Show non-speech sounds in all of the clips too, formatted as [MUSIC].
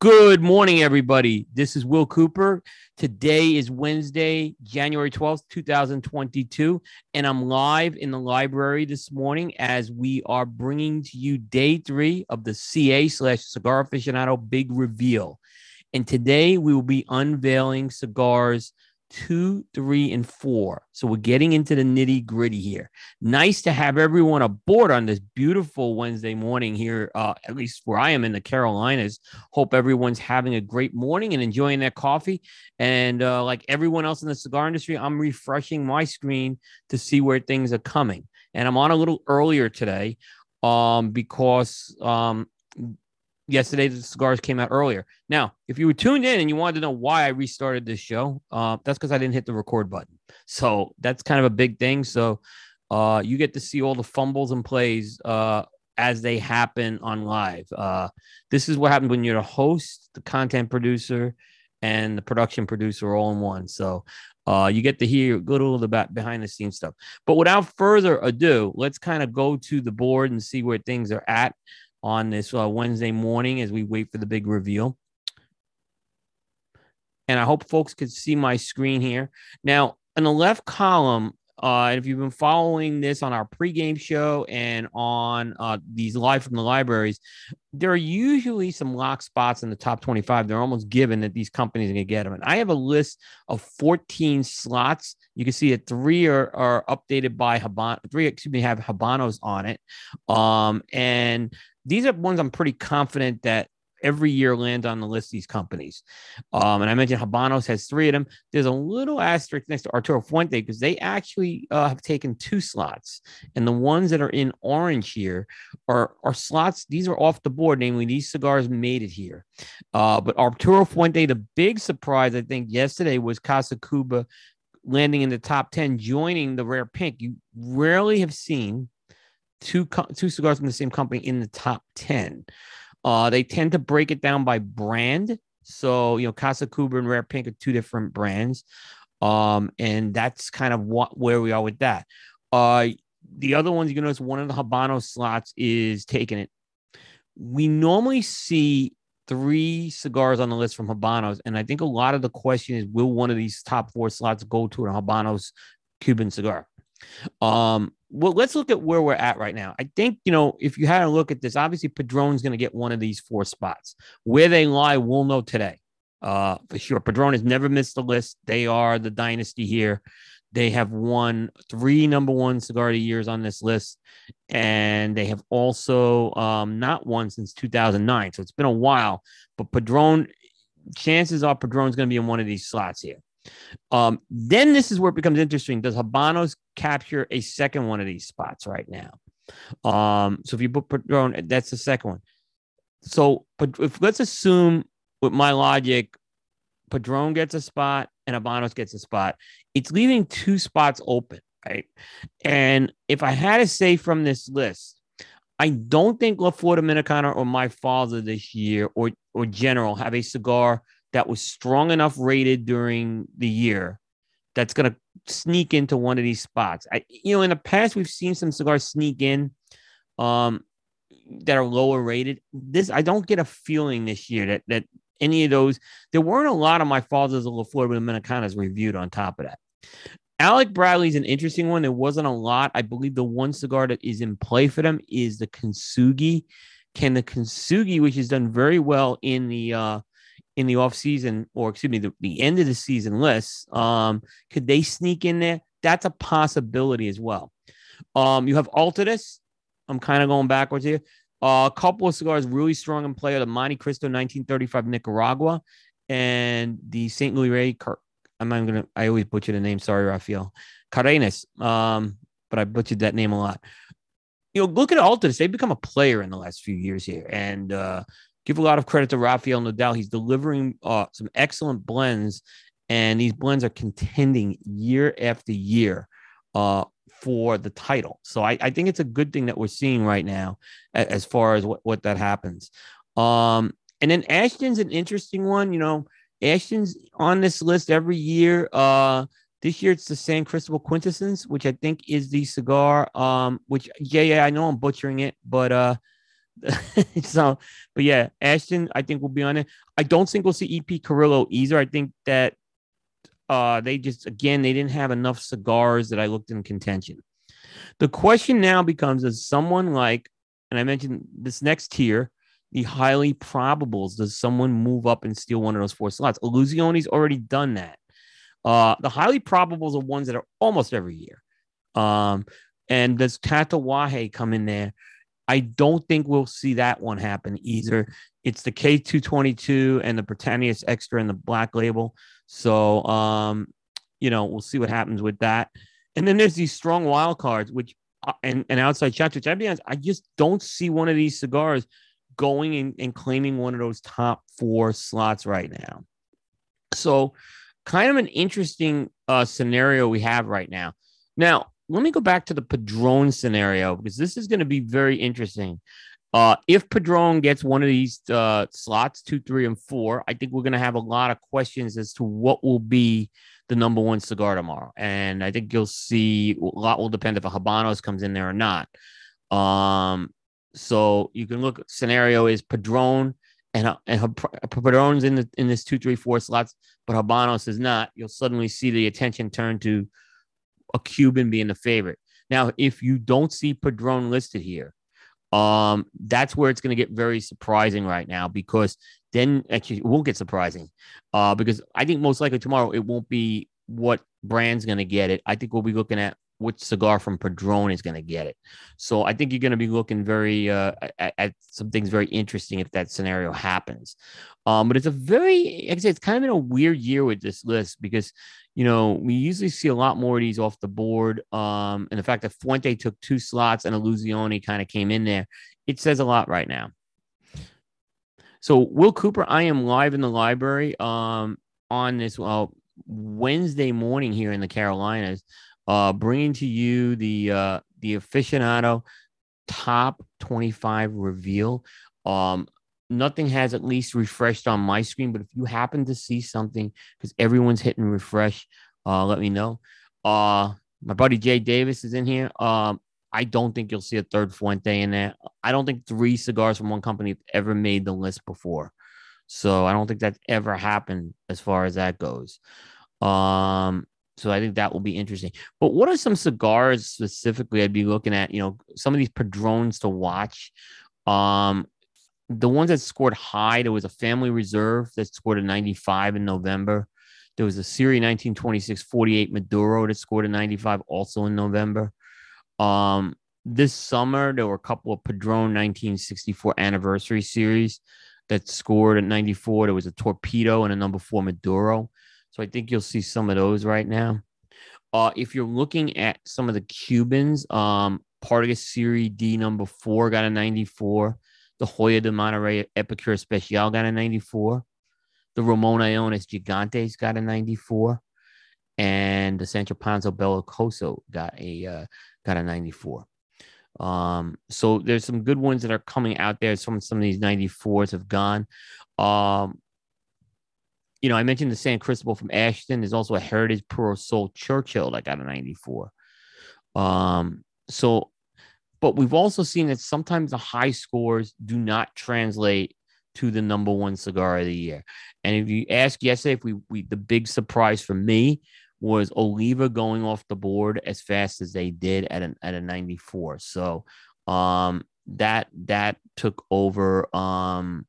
Good morning, everybody. This is Will Cooper. Today is Wednesday, January 12th, 2022, and I'm live in the library this morning as we are bringing to you day three of the CA slash Cigar Aficionado Big Reveal. And today we will be unveiling cigars two, three, and four. So we're getting into the nitty gritty here. Nice to have everyone aboard on this beautiful Wednesday morning here, uh, at least where I am in the Carolinas. Hope everyone's having a great morning and enjoying their coffee. And uh, like everyone else in the cigar industry, I'm refreshing my screen to see where things are coming. And I'm on a little earlier today um, because um, yesterday the cigars came out earlier. Now, if you were tuned in and you wanted to know why I restarted this show, uh, that's because I didn't hit the record button. So that's kind of a big thing. So uh, you get to see all the fumbles and plays uh, as they happen on live. Uh, this is what happens when you're the host, the content producer, and the production producer all in one. So uh, you get to hear a little the behind the scenes stuff. But without further ado, let's kind of go to the board and see where things are at on this uh, Wednesday morning as we wait for the big reveal. And I hope folks could see my screen here. Now, in the left column, uh, if you've been following this on our pregame show and on uh, these live from the libraries, there are usually some lock spots in the top 25. They're almost given that these companies are going to get them. And I have a list of 14 slots. You can see that three are, are updated by Habano, three, excuse me, have Habanos on it. Um, and these are ones I'm pretty confident that every year land on the list these companies. Um, and I mentioned Habanos has three of them. There's a little asterisk next to Arturo Fuente because they actually uh, have taken two slots. And the ones that are in orange here are, are slots. These are off the board, namely these cigars made it here. Uh, but Arturo Fuente, the big surprise, I think, yesterday was Casa Cuba landing in the top 10, joining the rare pink. You rarely have seen two, two cigars from the same company in the top 10. Uh, they tend to break it down by brand. So, you know, Casa Cuba and Rare Pink are two different brands. Um, and that's kind of what where we are with that. Uh, the other ones you can notice one of the Habano slots is taking it. We normally see three cigars on the list from Habanos, and I think a lot of the question is will one of these top four slots go to a Habanos Cuban cigar? Um, well, let's look at where we're at right now. I think, you know, if you had a look at this, obviously Padron's going to get one of these four spots. Where they lie, we'll know today. Uh, for sure. Padron has never missed the list. They are the dynasty here. They have won three number one cigar years on this list, and they have also um, not won since 2009. So it's been a while. But Padron, chances are Padron's going to be in one of these slots here. Um, then this is where it becomes interesting. Does Habanos capture a second one of these spots right now? Um, so if you put Padron, that's the second one. So, but if let's assume with my logic, Padron gets a spot and Habanos gets a spot, it's leaving two spots open, right? And if I had to say from this list, I don't think La Flor Dominicana or my father this year or or general have a cigar that was strong enough rated during the year that's going to sneak into one of these spots. I, you know, in the past we've seen some cigars sneak in um, that are lower rated. This I don't get a feeling this year that that any of those. There weren't a lot of my father's of La Flor Dominicanas reviewed on top of that. Alec Bradley's an interesting one. There wasn't a lot. I believe the one cigar that is in play for them is the Kintsugi. Can the Kintsugi, which has done very well in the uh, in the off season, or excuse me, the, the end of the season list, um, could they sneak in there? That's a possibility as well. Um, you have Altadis. I'm kind of going backwards here. Uh, a couple of cigars really strong in play are the Montecristo 1935 Nicaragua and the St. Luis Rey. I'm gonna. I always butcher the name. Sorry, Rafael Cardenas. Um, but I butchered that name a lot. You know, look at Altadis. They've become a player in the last few years here, and uh, give a lot of credit to Rafael Nodal. He's delivering uh, some excellent blends, and these blends are contending year after year uh, for the title. So I, I, think it's a good thing that we're seeing right now as far as what, what that happens. Um, and then Ashton's an interesting one. You know, Ashton's on this list every year. Uh, this year it's the San Cristobal Quintessence, which I think is the cigar. Um, which yeah, yeah, I know I'm butchering it, but uh, [LAUGHS] so, but yeah, Ashton, I think will be on it. I don't think we'll see EP Carrillo either. I think that uh, they just again they didn't have enough cigars that I looked in contention. The question now becomes: Is someone like, and I mentioned this next tier, the highly probables, does someone move up and steal one of those four slots? Illusione's already done that. Uh, the highly probables are ones that are almost every year. Um, and does Tatuaje come in there? I don't think we'll see that one happen either. It's the K222 and the Britannia's Extra and the Black Label. So, um, you know, we'll see what happens with that. And then there's these strong wild cards, which uh, and, and outside shots, which I be honest, I just don't see one of these cigars going and, and claiming one of those top four slots right now. So, kind of an interesting uh, scenario we have right now. Now, let me go back to the Padron scenario because this is going to be very interesting. Uh, if Padron gets one of these uh, slots, two, three, and four, I think we're going to have a lot of questions as to what will be the number one cigar tomorrow. And I think you'll see a lot will depend if a Habanos comes in there or not. Um, so you can look. Scenario is Padron and and Padron's in the in this two, three, four slots, but Habanos is not. You'll suddenly see the attention turn to a Cuban being the favorite. Now, if you don't see Padron listed here, um, that's where it's going to get very surprising right now because then actually it won't get surprising. Uh, because I think most likely tomorrow it won't be what brand's going to get it. I think we'll be looking at which cigar from Padron is going to get it. So I think you're going to be looking very uh, at, at, some things very interesting if that scenario happens. Um, but it's a very, like I say, it's kind of in a weird year with this list because you know we usually see a lot more of these off the board. Um, and the fact that Fuente took two slots and Illusione kind of came in there, it says a lot right now. So Will Cooper, I am live in the library um, on this well Wednesday morning here in the Carolinas uh, bringing to you the uh, the aficionado top 25 reveal. Um, nothing has at least refreshed on my screen, but if you happen to see something, because everyone's hitting refresh, uh, let me know. Uh, my buddy Jay Davis is in here. Um, I don't think you'll see a third Fuente in there. I don't think three cigars from one company have ever made the list before. So I don't think that's ever happened as far as that goes. Um, so I think that will be interesting. But what are some cigars specifically I'd be looking at? You know, some of these padrones to watch. Um, the ones that scored high, there was a family reserve that scored a 95 in November. There was a Serie 1926 48 Maduro that scored a 95 also in November. Um, this summer, there were a couple of Padron 1964 anniversary series that scored at 94. There was a Torpedo and a number four Maduro. So I think you'll see some of those right now. Uh, if you're looking at some of the Cubans, um, Partagas Serie D number four got a 94. The Hoyo de Monterrey Epicure Especial got a 94. The Ramon Allones Gigantes got a 94. And the Sancho Panza Bellicoso got a uh, got a 94. Um, so there's some good ones that are coming out there. Some some of these 94s have gone. Um, you know, I mentioned the San Cristobal from Ashton. There's also a Heritage Puro Sol Churchill that got a 94. Um, so, but we've also seen that sometimes the high scores do not translate to the number one cigar of the year. And if you ask yesterday, if we, we the big surprise for me was Oliva going off the board as fast as they did at an at a 94. So um that that took over um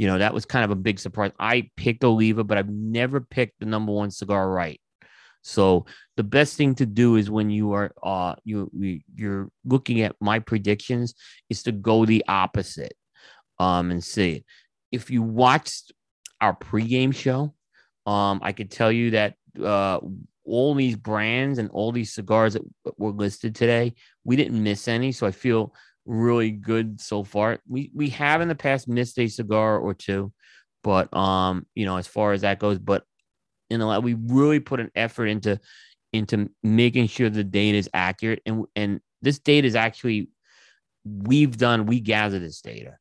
you know, that was kind of a big surprise. I picked Oliva, but I've never picked the number one cigar right. So the best thing to do is when you are uh you you're looking at my predictions is to go the opposite um and see If you watched our pregame show, um I could tell you that uh all these brands and all these cigars that were listed today, we didn't miss any. So I feel really good so far. We we have in the past missed a cigar or two, but um, you know, as far as that goes, but in a lot, we really put an effort into into making sure the data is accurate, and and this data is actually we've done. We gather this data.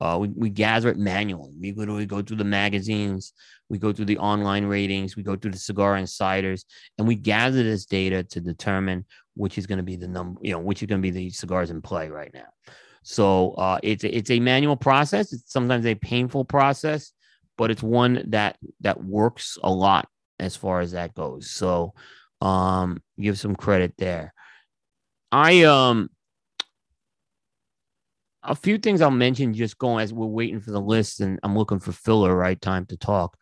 Uh, we, we gather it manually. We literally go through the magazines, we go through the online ratings, we go through the cigar insiders, and we gather this data to determine which is going to be the number, you know, which is going to be the cigars in play right now. So uh, it's it's a manual process. It's sometimes a painful process, but it's one that that works a lot as far as that goes. So um, give some credit there. I um a few things I'll mention just going as we're waiting for the list and I'm looking for filler right time to talk.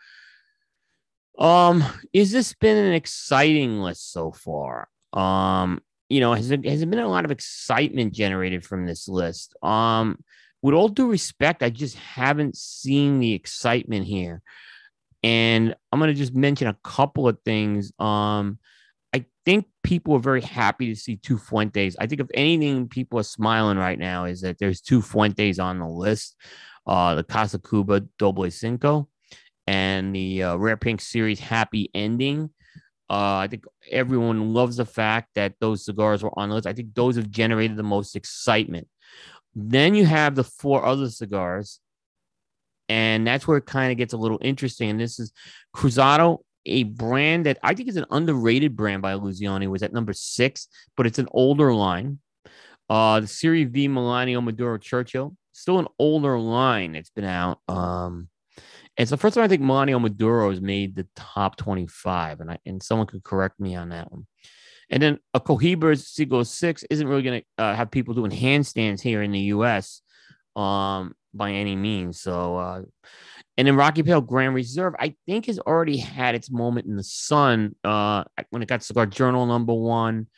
Um, is this been an exciting list so far? Um, you know, has it has it been a lot of excitement generated from this list? Um, with all due respect, I just haven't seen the excitement here. And I'm gonna just mention a couple of things. Um, I think people are very happy to see two Fuentes. I think if anything, people are smiling right now is that there's two Fuentes on the list. Uh, the Casa Cuba Doble Cinco and the uh, Rare Pink Series Happy Ending. Uh, I think everyone loves the fact that those cigars were on the list. I think those have generated the most excitement. Then you have the four other cigars, and that's where it kind of gets a little interesting. And this is Cruzado, a brand that I think is an underrated brand by Illusione, was at number six, but it's an older line. Uh, the Serie V Melanio Maduro Churchill, still an older line. It's been out. Um, it's the first time I think Melanio Maduro has made the top 25, and I and someone could correct me on that one. And then a Cohiba's Siglo 6 isn't really going to uh, have people doing handstands here in the US um, by any means. So, uh, and then Rocky Patel Grand Reserve, I think, has already had its moment in the sun uh, when it got Cigar Journal number one.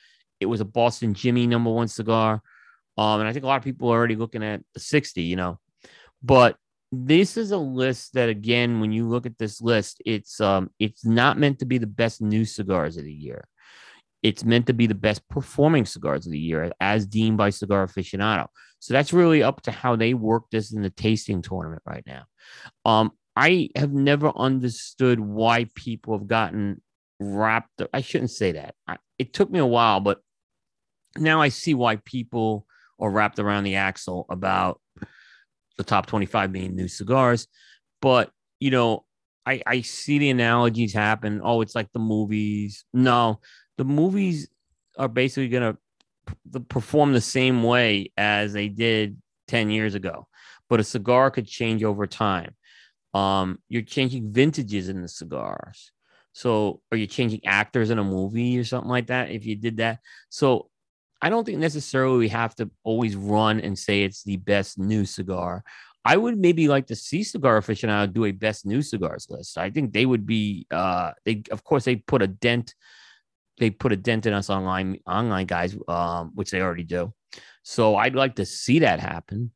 It was a Boston Jimmy number one cigar. Um, and I think a lot of people are already looking at the 60, you know. But this is a list that again when you look at this list it's um it's not meant to be the best new cigars of the year it's meant to be the best performing cigars of the year as deemed by cigar aficionado so that's really up to how they work this in the tasting tournament right now um i have never understood why people have gotten wrapped up. i shouldn't say that I, it took me a while but now i see why people are wrapped around the axle about the top 25 being new cigars. But, you know, I, I see the analogies happen. Oh, it's like the movies. No, the movies are basically going to perform the same way as they did 10 years ago. But a cigar could change over time. Um, you're changing vintages in the cigars. So, are you changing actors in a movie or something like that? If you did that, so I don't think necessarily we have to always run and say it's the best new cigar. I would maybe like to see Cigar Aficionado do a best new cigars list. I think they would be. Uh, they of course they put a dent. They put a dent in us online online guys, um, which they already do. So I'd like to see that happen.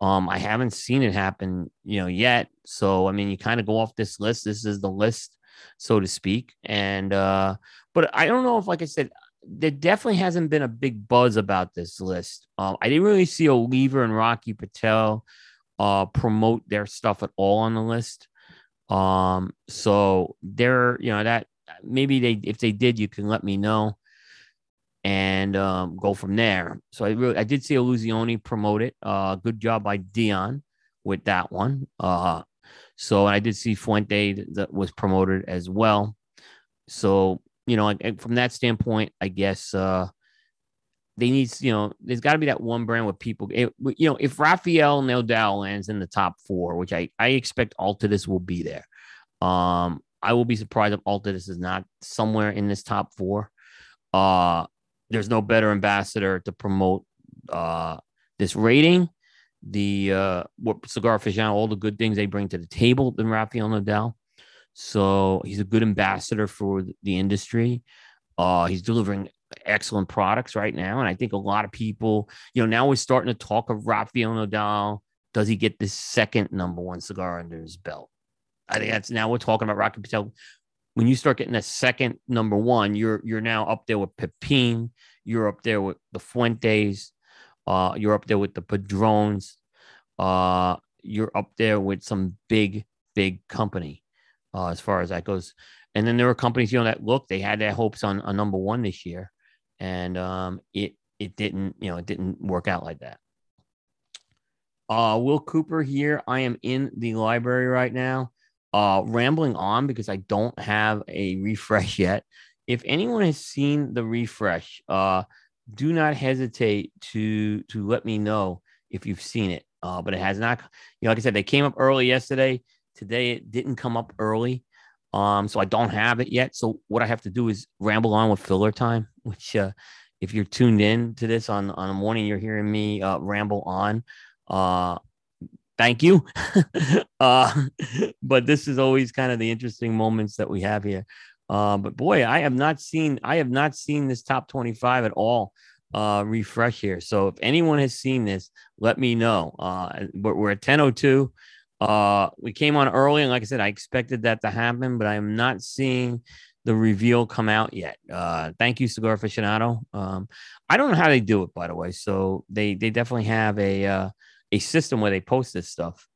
Um, I haven't seen it happen, you know, yet. So I mean, you kind of go off this list. This is the list, so to speak. And uh, but I don't know if, like I said, there definitely hasn't been a big buzz about this list. Um, I didn't really see Oliva and Rocky Patel uh, promote their stuff at all on the list. Um, so they're, you know, that maybe they, if they did, you can let me know and um, go from there. So I really, I did see Illusione promote it. Uh, good job by Dion with that one. Uh, so I did see Fuente that was promoted as well. So you know, from that standpoint, I guess uh, they need, you know, there's got to be that one brand with people, it, you know, if Rafael Nodal lands in the top four, which I, I expect Altadis will be there. Um, I will be surprised if Altadis is not somewhere in this top four. Uh, there's no better ambassador to promote uh, this rating, the uh, what cigar aficionado, all the good things they bring to the table than Rafael Nodal. So he's a good ambassador for the industry. Uh, he's delivering excellent products right now. And I think a lot of people, you know, now we're starting to talk of Rafael Nodal. Does he get the second number one cigar under his belt? I think that's now we're talking about Rocky Patel. When you start getting a second number one, you're you're now up there with Pepin. You're up there with the Fuentes. Uh, you're up there with the Padrones. Uh, you're up there with some big, big company uh, as far as that goes. And then there were companies, you know, that look, they had their hopes on a number one this year, and um, it it didn't, you know, it didn't work out like that. Uh, Will Cooper here. I am in the library right now, uh, rambling on because I don't have a refresh [LAUGHS] yet. If anyone has seen the refresh, uh, do not hesitate to to let me know if you've seen it. Uh, but it has not, you know, like I said, they came up early yesterday. Today it didn't come up early. Um, so I don't have it yet. So what I have to do is ramble on with filler time, [LAUGHS] which uh if you're tuned in to this on on the morning, you're hearing me uh ramble on. Uh thank you. [LAUGHS] uh but this is always kind of the interesting moments that we have here. Uh, but boy, I have not seen I have not seen this top 25 at all uh refresh here. So if anyone has seen this, let me know. Uh we're, we're at 1002. Uh we came on early, and like I said, I expected that to happen, but I am not seeing the reveal come out yet. Uh thank you, Cigar Aficionado. Um, I don't know how they do it, by the way. So they they definitely have a uh a system where they post this stuff.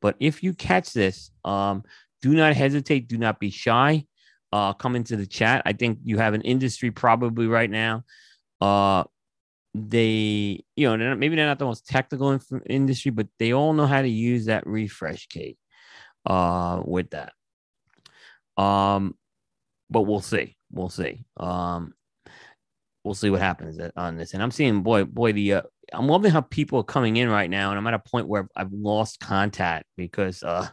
But if you catch this, um, do not hesitate, do not be shy. Uh, come into the chat. I think you have an industry probably right now uh they, you know, they're not, maybe they're not the most technical inf- industry, but they all know how to use that refresh key uh, with that. Um, but we'll see. We'll see. Um, we'll see what happens on this. And I'm seeing, boy, boy, the uh, I'm loving how people are coming in right now, and I'm at a point where I've lost contact because, uh,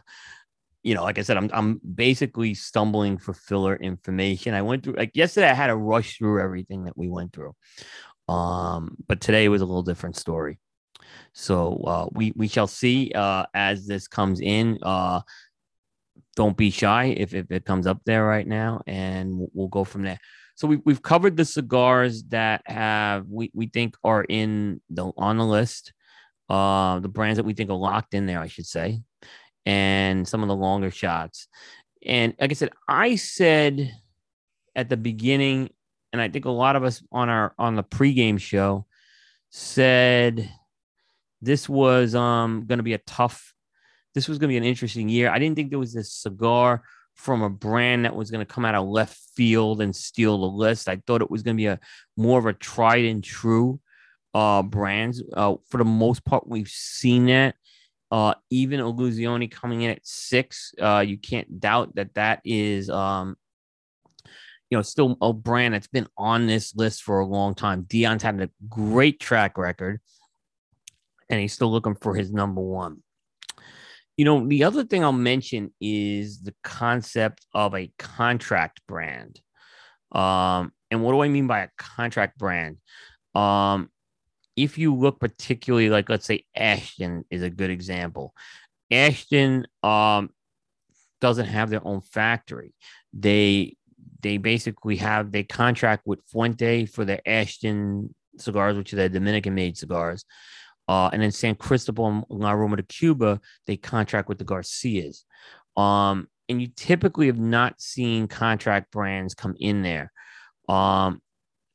you know, like I said, I'm I'm basically stumbling for filler information. I went through like yesterday. I had to rush through everything that we went through. Um, but today was a little different story. So uh, we we shall see uh, as this comes in. Uh, don't be shy if, if it comes up there right now, and we'll, we'll go from there. So we, we've covered the cigars that have we, we think are in the on the list, uh, the brands that we think are locked in there, I should say, and some of the longer shots. And like I said, I said at the beginning and I think a lot of us on our on the pregame show said this was um going to be a tough this was going to be an interesting year. I didn't think there was a cigar from a brand that was going to come out of left field and steal the list. I thought it was going to be a more of a tried and true uh brands. Uh for the most part we've seen that uh even Illusione coming in at 6, uh you can't doubt that that is um you know, still a brand that's been on this list for a long time. Dion's had a great track record, and he's still looking for his number one. You know, the other thing I'll mention is the concept of a contract brand. Um, and what do I mean by a contract brand? Um, if you look particularly like, let's say, Ashton is a good example. Ashton um, doesn't have their own factory. They they basically have they contract with Fuente for their Ashton cigars, which are their Dominican made cigars. Uh, and then San Cristobal and La Aroma de Cuba, they contract with the Garcias. Um, and you typically have not seen contract brands come in there. Um,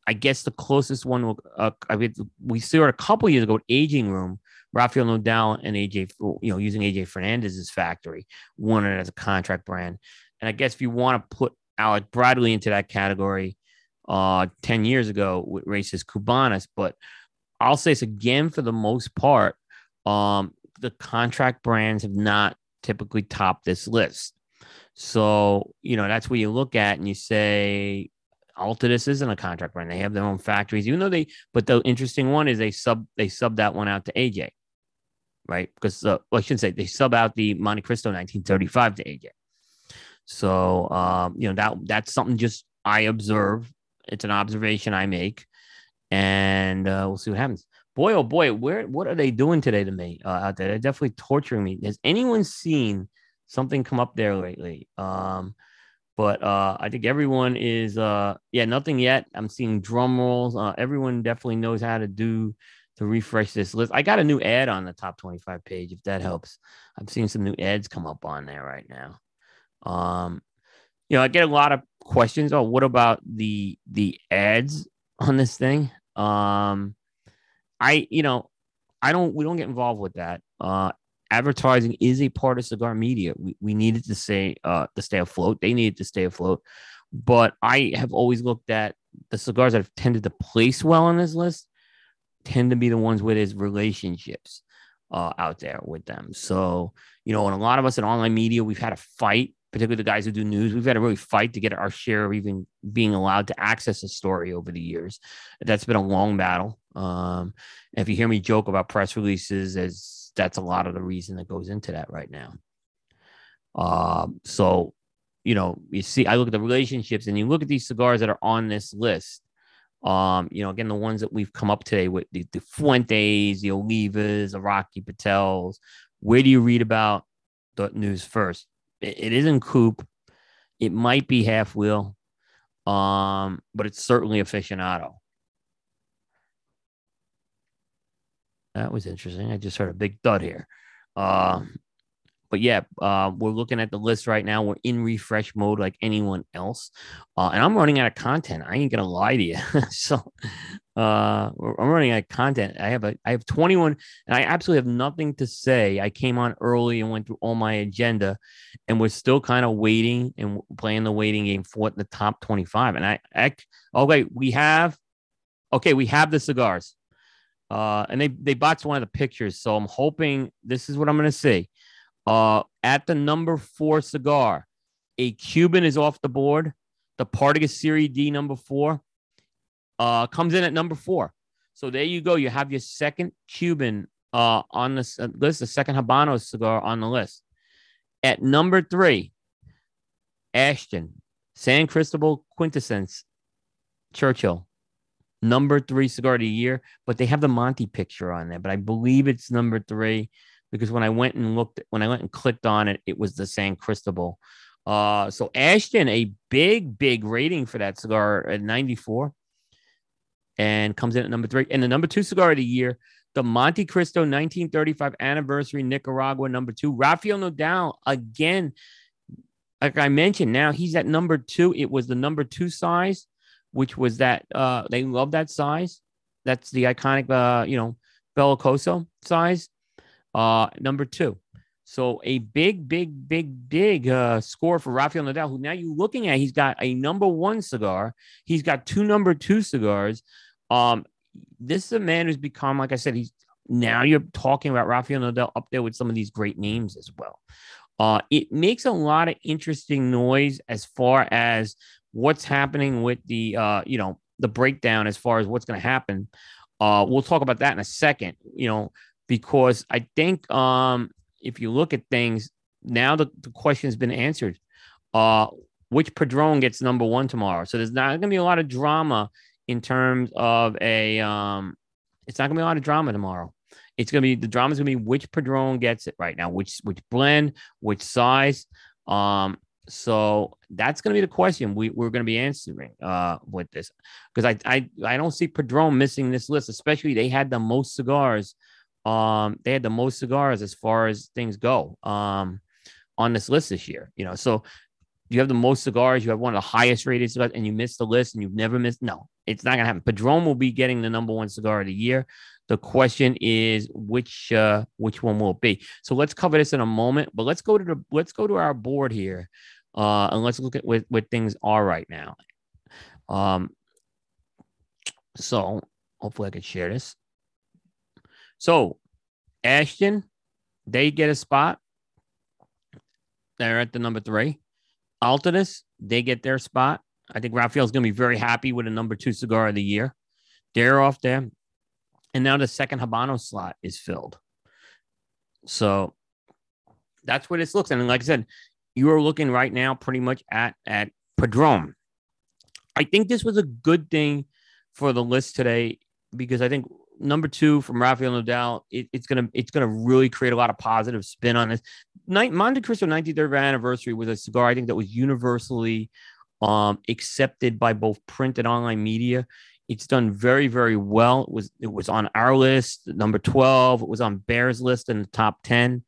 I guess the closest one, uh, I mean, we saw it a couple years ago, Aging Room, Rafael Nodal and AJ, you know, using AJ Fernandez's factory, wanted it as a contract brand. And I guess if you want to put Alec Bradley into that category uh 10 years ago with Raices Cubanas. But I'll say this again for the most part, um, the contract brands have not typically topped this list. So, you know, that's where you look at and you say, Altadis isn't a contract brand. They have their own factories, even though they, but the interesting one is they sub, they sub that one out to AJ, right? Because, uh, well, I shouldn't say they sub out the Montecristo 1935 to AJ. So um, you know that that's something just I observe. It's an observation I make, and uh, we'll see what happens. Boy, oh boy, where what are they doing today to me uh, out there? They're definitely torturing me. Has anyone seen something come up there lately? Um, but uh, I think everyone is uh, yeah, nothing yet. I'm seeing drum rolls. Uh, everyone definitely knows how to do to refresh this list. I got a new ad on the top 25 page if that helps. I'm seeing some new ads come up on there right now. Um, you know, I get a lot of questions. Oh, what about the the ads on this thing? Um, I you know, I don't we don't get involved with that. Uh, advertising is a part of cigar media. We we needed to say uh to stay afloat. They needed to stay afloat. But I have always looked at the cigars that have tended to place well on this list tend to be the ones where there's relationships uh, out there with them. So, you know, and a lot of us in online media, we've had a fight particularly the guys who do news, we've had to really fight to get our share of even being allowed to access a story over the years. That's been a long battle. Um, if you hear me joke about press releases, as that's a lot of the reason that goes into that right now. Um, so you know, you see, I look at the relationships and you look at these cigars that are on this list. Um, you know, again, the ones that we've come up today with the, the Fuentes, the Olivas, the Rocky Patels. Where do you read about the news first? It, isn't Coop. It might be halfwheel, um, but it's certainly aficionado. That was interesting. I just heard a big thud here. Um, but yeah, uh, we're looking at the list right now. We're in refresh mode like anyone else, uh, and I'm running out of content. I ain't gonna lie to you. [LAUGHS] so uh, I'm running out of content. I have a I have 21, and I absolutely have nothing to say. I came on early and went through all my agenda, and we're still kind of waiting and playing the waiting game for the top 25. And I, I okay, we have okay, we have the cigars. Uh, and they they botched one of the pictures, so I'm hoping this is what I'm gonna see. Uh, at the number four cigar, a Cuban is off the board. The Partagas Serie D number four uh, comes in at number four. So there you go. You have your second Cuban uh, on this uh, list, the second Habano cigar on the list. At number three, Ashton, San Cristobal Quintessence, Churchill, number three cigar of the year. But they have the Monty picture on there, but I believe it's number three because when I went and looked, when I went and clicked on it, it was the San Cristobal. Uh, so Ashton, a big, big rating for that cigar at 94 and comes in at number three. And the number two cigar of the year, the Montecristo 1935 anniversary Nicaragua number two. Rafael Nodal, again, like I mentioned, now he's at number two. It was the number two size, which was that uh they love that size. That's the iconic uh, you know, Bellicoso size. Uh, number two. So a big, big, big, big uh, score for Rafael Nodal, who now you're looking at, he's got a number one cigar. He's got two number two cigars. Um, this is a man who's become, like I said, he's now you're talking about Rafael Nodal up there with some of these great names as well. Uh, it makes a lot of interesting noise as far as what's happening with the, uh, you know, the breakdown as far as what's going to happen. Uh, we'll talk about that in a second. You know, because I think um, if you look at things now, the, the question has been answered. Uh, which Padron gets number one tomorrow? So there's not going to be a lot of drama in terms of a. Um, it's not going to be a lot of drama tomorrow. It's going to be the drama is going to be which Padron gets it right now, which which blend, which size. Um, so that's going to be the question we, we're going to be answering uh, with this because I, I I don't see Padron missing this list, especially they had the most cigars um, they had the most cigars as far as things go um, on this list this year. You know, so you have the most cigars, you have one of the highest rated cigars, and you miss the list and you've never missed. No, it's not gonna happen. Padron will be getting the number one cigar of the year. The question is which uh, which one will it be? So let's cover this in a moment, but let's go to the let's go to our board here, uh, and let's look at what, what things are right now. Um, so hopefully I can share this. So Ashton, they get a spot. They're at the number three. Altadis, they get their spot. I think Rafael's going to be very happy with a number two cigar of the year. They're off there. And now the second Habano slot is filled. So that's what this looks. And like I said, you are looking right now pretty much at, at Padron. I think this was a good thing for the list today because I think number two from Rafael Nodal, it, it's gonna it's gonna really create a lot of positive spin on this. Night Montecristo 93rd anniversary was a cigar I think that was universally um, accepted by both print and online media. It's done very very well. It was it was on our list, number 12. It was on Bear's list in the top 10.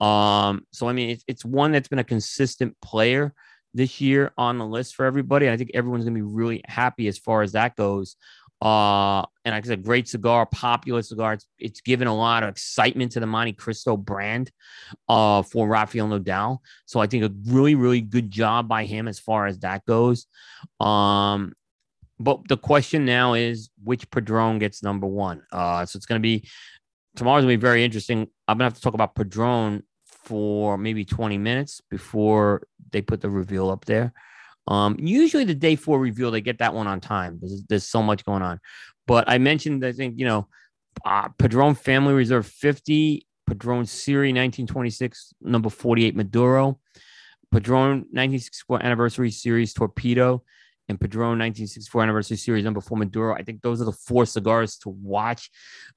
Um, so I mean, it's it's one that's been a consistent player this year on the list for everybody. I think everyone's gonna be really happy as far as that goes. Uh, and like I said, great cigar, popular cigar. It's, it's given a lot of excitement to the Montecristo brand uh, for Rafael Nodal. So I think a really, really good job by him as far as that goes. Um, but the question now is which Padron gets number one? Uh, so it's going to be tomorrow's going to be very interesting. I'm going to have to talk about Padron for maybe 20 minutes before they put the reveal up there. Um, usually the day four reveal, they get that one on time. There's, there's so much going on. But I mentioned, I think, you know, uh, Padron Family Reserve 50, Padron Series 1926, number 48 Maduro, Padron 1964 Anniversary Series Torpedo, and Padron 1964 Anniversary Series number four Maduro. I think those are the four cigars to watch.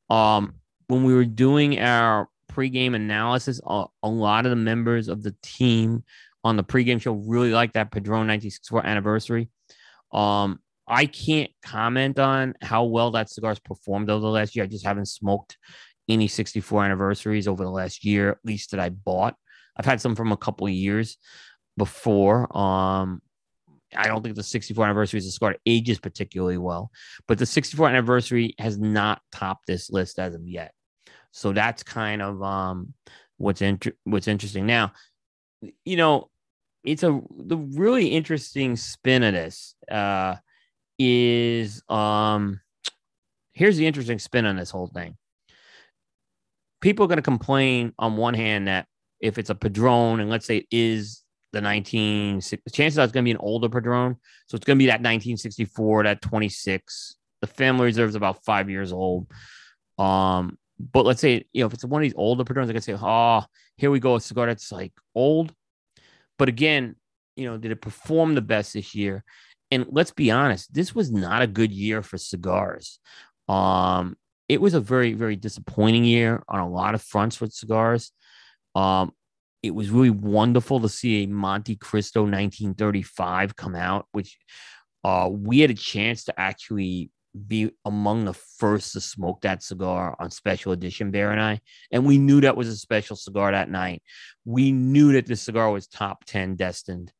Um, when we were doing our pregame analysis, a, a lot of the members of the team on the pregame show really like that Padron 1964 Anniversary. Um, I can't comment on how well that cigar's performed over the last year. I just haven't smoked any 64 anniversaries over the last year, at least that I bought. I've had some from a couple of years before. Um, I don't think the 64 anniversary is a cigar ages particularly well, but the 64 anniversary has not topped this list as of yet. So that's kind of um, what's inter- what's interesting. Now, you know, it's a the really interesting spin of this uh, is um, here's the interesting spin on this whole thing. People are going to complain on one hand that if it's a padron and let's say it is the 19 chances are it's going to be an older padron so it's going to be that 1964 that 26 the family reserve is about five years old. Um but let's say you know if it's one of these older padrones i can say oh here we go a cigar that's like old but again you know did it perform the best this year? And let's be honest this was not a good year for cigars. Um it was a very very disappointing year on a lot of fronts with cigars. Um it was really wonderful to see a Montecristo 1935 come out, which uh, we had a chance to actually be among the first to smoke that cigar on special edition Bear and I. And we knew that was a special cigar that night. We knew that the cigar was top 10 destined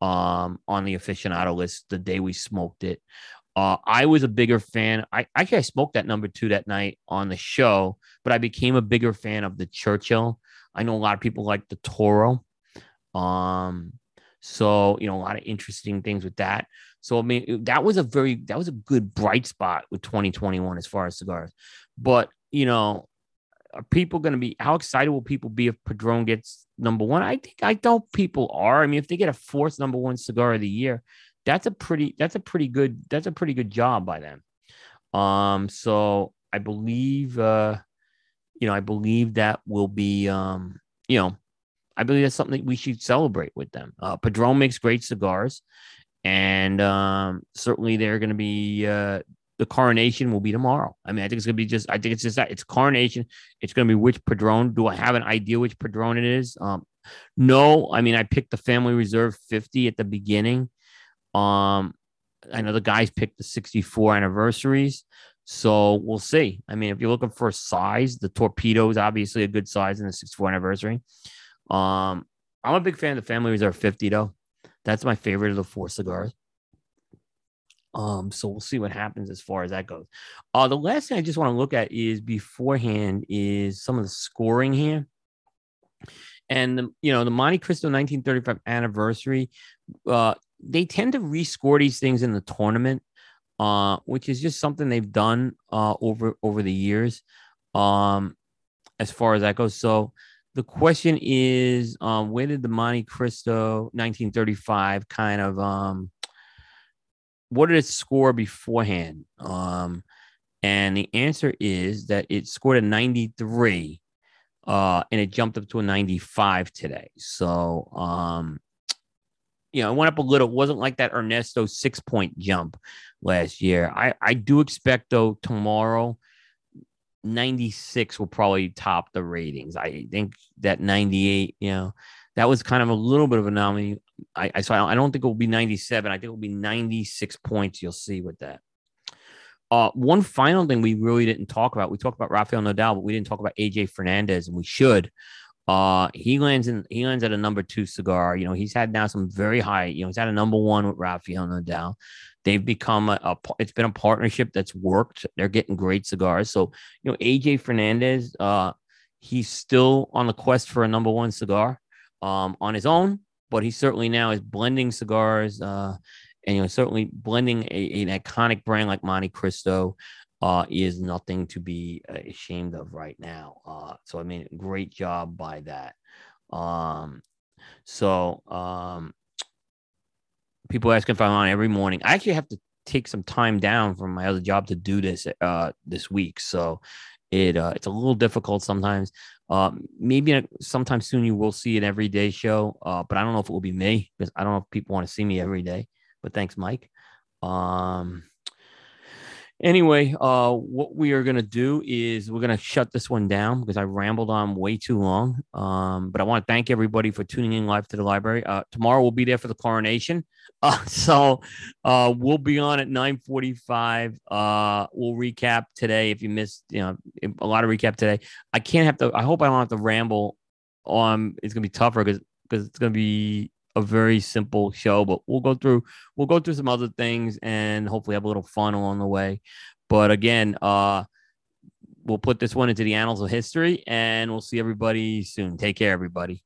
um, on the aficionado list the day we smoked it. Uh, I was a bigger fan. I actually I smoked that number two that night on the show, but I became a bigger fan of the Churchill I know a lot of people like the Toro. Um, so you know, a lot of interesting things with that. So I mean, that was a very that was a good bright spot with 2021 as far as cigars. But you know, are people going to be how excited will people be if Padron gets number one? I think I know people are. I mean, if they get a fourth number one cigar of the year, that's a pretty that's a pretty good that's a pretty good job by them. Um, so I believe uh you know, I believe that will be, um, you know, I believe that's something we should celebrate with them. Uh, Padron makes great cigars, and um, certainly they're going to be. Uh, the coronation will be tomorrow. I mean, I think it's going to be just. I think it's just that it's coronation. It's going to be which Padron. Do I have an idea which Padron it is? Um, no, I mean, I picked the Family Reserve 50 at the beginning. Um, I know the guys picked the 64 anniversaries. So we'll see. I mean, if you're looking for size, the torpedo is obviously a good size in the 64 anniversary. Um, I'm a big fan of the Family Reserve 50 though. That's my favorite of the four cigars. Um, so we'll see what happens as far as that goes. Uh, the last thing I just want to look at is beforehand is some of the scoring here. And the, you know, the Montecristo 1935 anniversary, uh, they tend to rescore these things in the tournament uh, which is just something they've done uh, over over the years, um, as far as that goes. So the question is, um, where did the Montecristo 1935 kind of um, what did it score beforehand? Um, and the answer is that it scored a 93 uh, and it jumped up to a 95 today. So, um, you know, it went up a little. It wasn't like that Ernesto six point jump last year. I, I do expect, though, tomorrow, 96 will probably top the ratings. I think that 98, you know, that was kind of a little bit of an anomaly. I, I so I don't think it will be 97. I think it will be 96 points. You'll see with that. Uh, one final thing we really didn't talk about. We talked about Rafael Nodal, but we didn't talk about AJ Fernandez, and we should. Uh, he lands in he lands at a number two cigar. You know, he's had now some very high. You know, he's had a number one with Rafael Nodal. They've become a, a, it's been a partnership that's worked. They're getting great cigars. So, you know, AJ Fernandez, uh, he's still on the quest for a number one cigar um, on his own, but he certainly now is blending cigars uh, and, you know, certainly blending a, an iconic brand like Montecristo uh, is nothing to be uh, ashamed of right now. Uh, so, I mean, great job by that. Um, so, um, people asking if I'm on every morning. I actually have to take some time down from my other job to do this uh this week. So it uh, it's a little difficult sometimes. Um, maybe sometime soon you will see an everyday show, uh, but I don't know if it will be me because I don't know if people want to see me every day. But thanks, Mike. Um, anyway, uh, what we are gonna do is we're gonna shut this one down because I rambled on way too long. Um, but I want to thank everybody for tuning in live to the library. Uh, tomorrow we'll be there for the coronation. [LAUGHS] Uh, so uh, we'll be on at 9:45. Uh, we'll recap today if you missed, you know, a lot of recap today. I can't have to. I hope I don't have to ramble on. It's gonna be tougher because because it's gonna be a very simple show, but we'll go through we'll go through some other things and hopefully have a little fun along the way. But again, uh we'll put this one into the annals of history and we'll see everybody soon. Take care, everybody.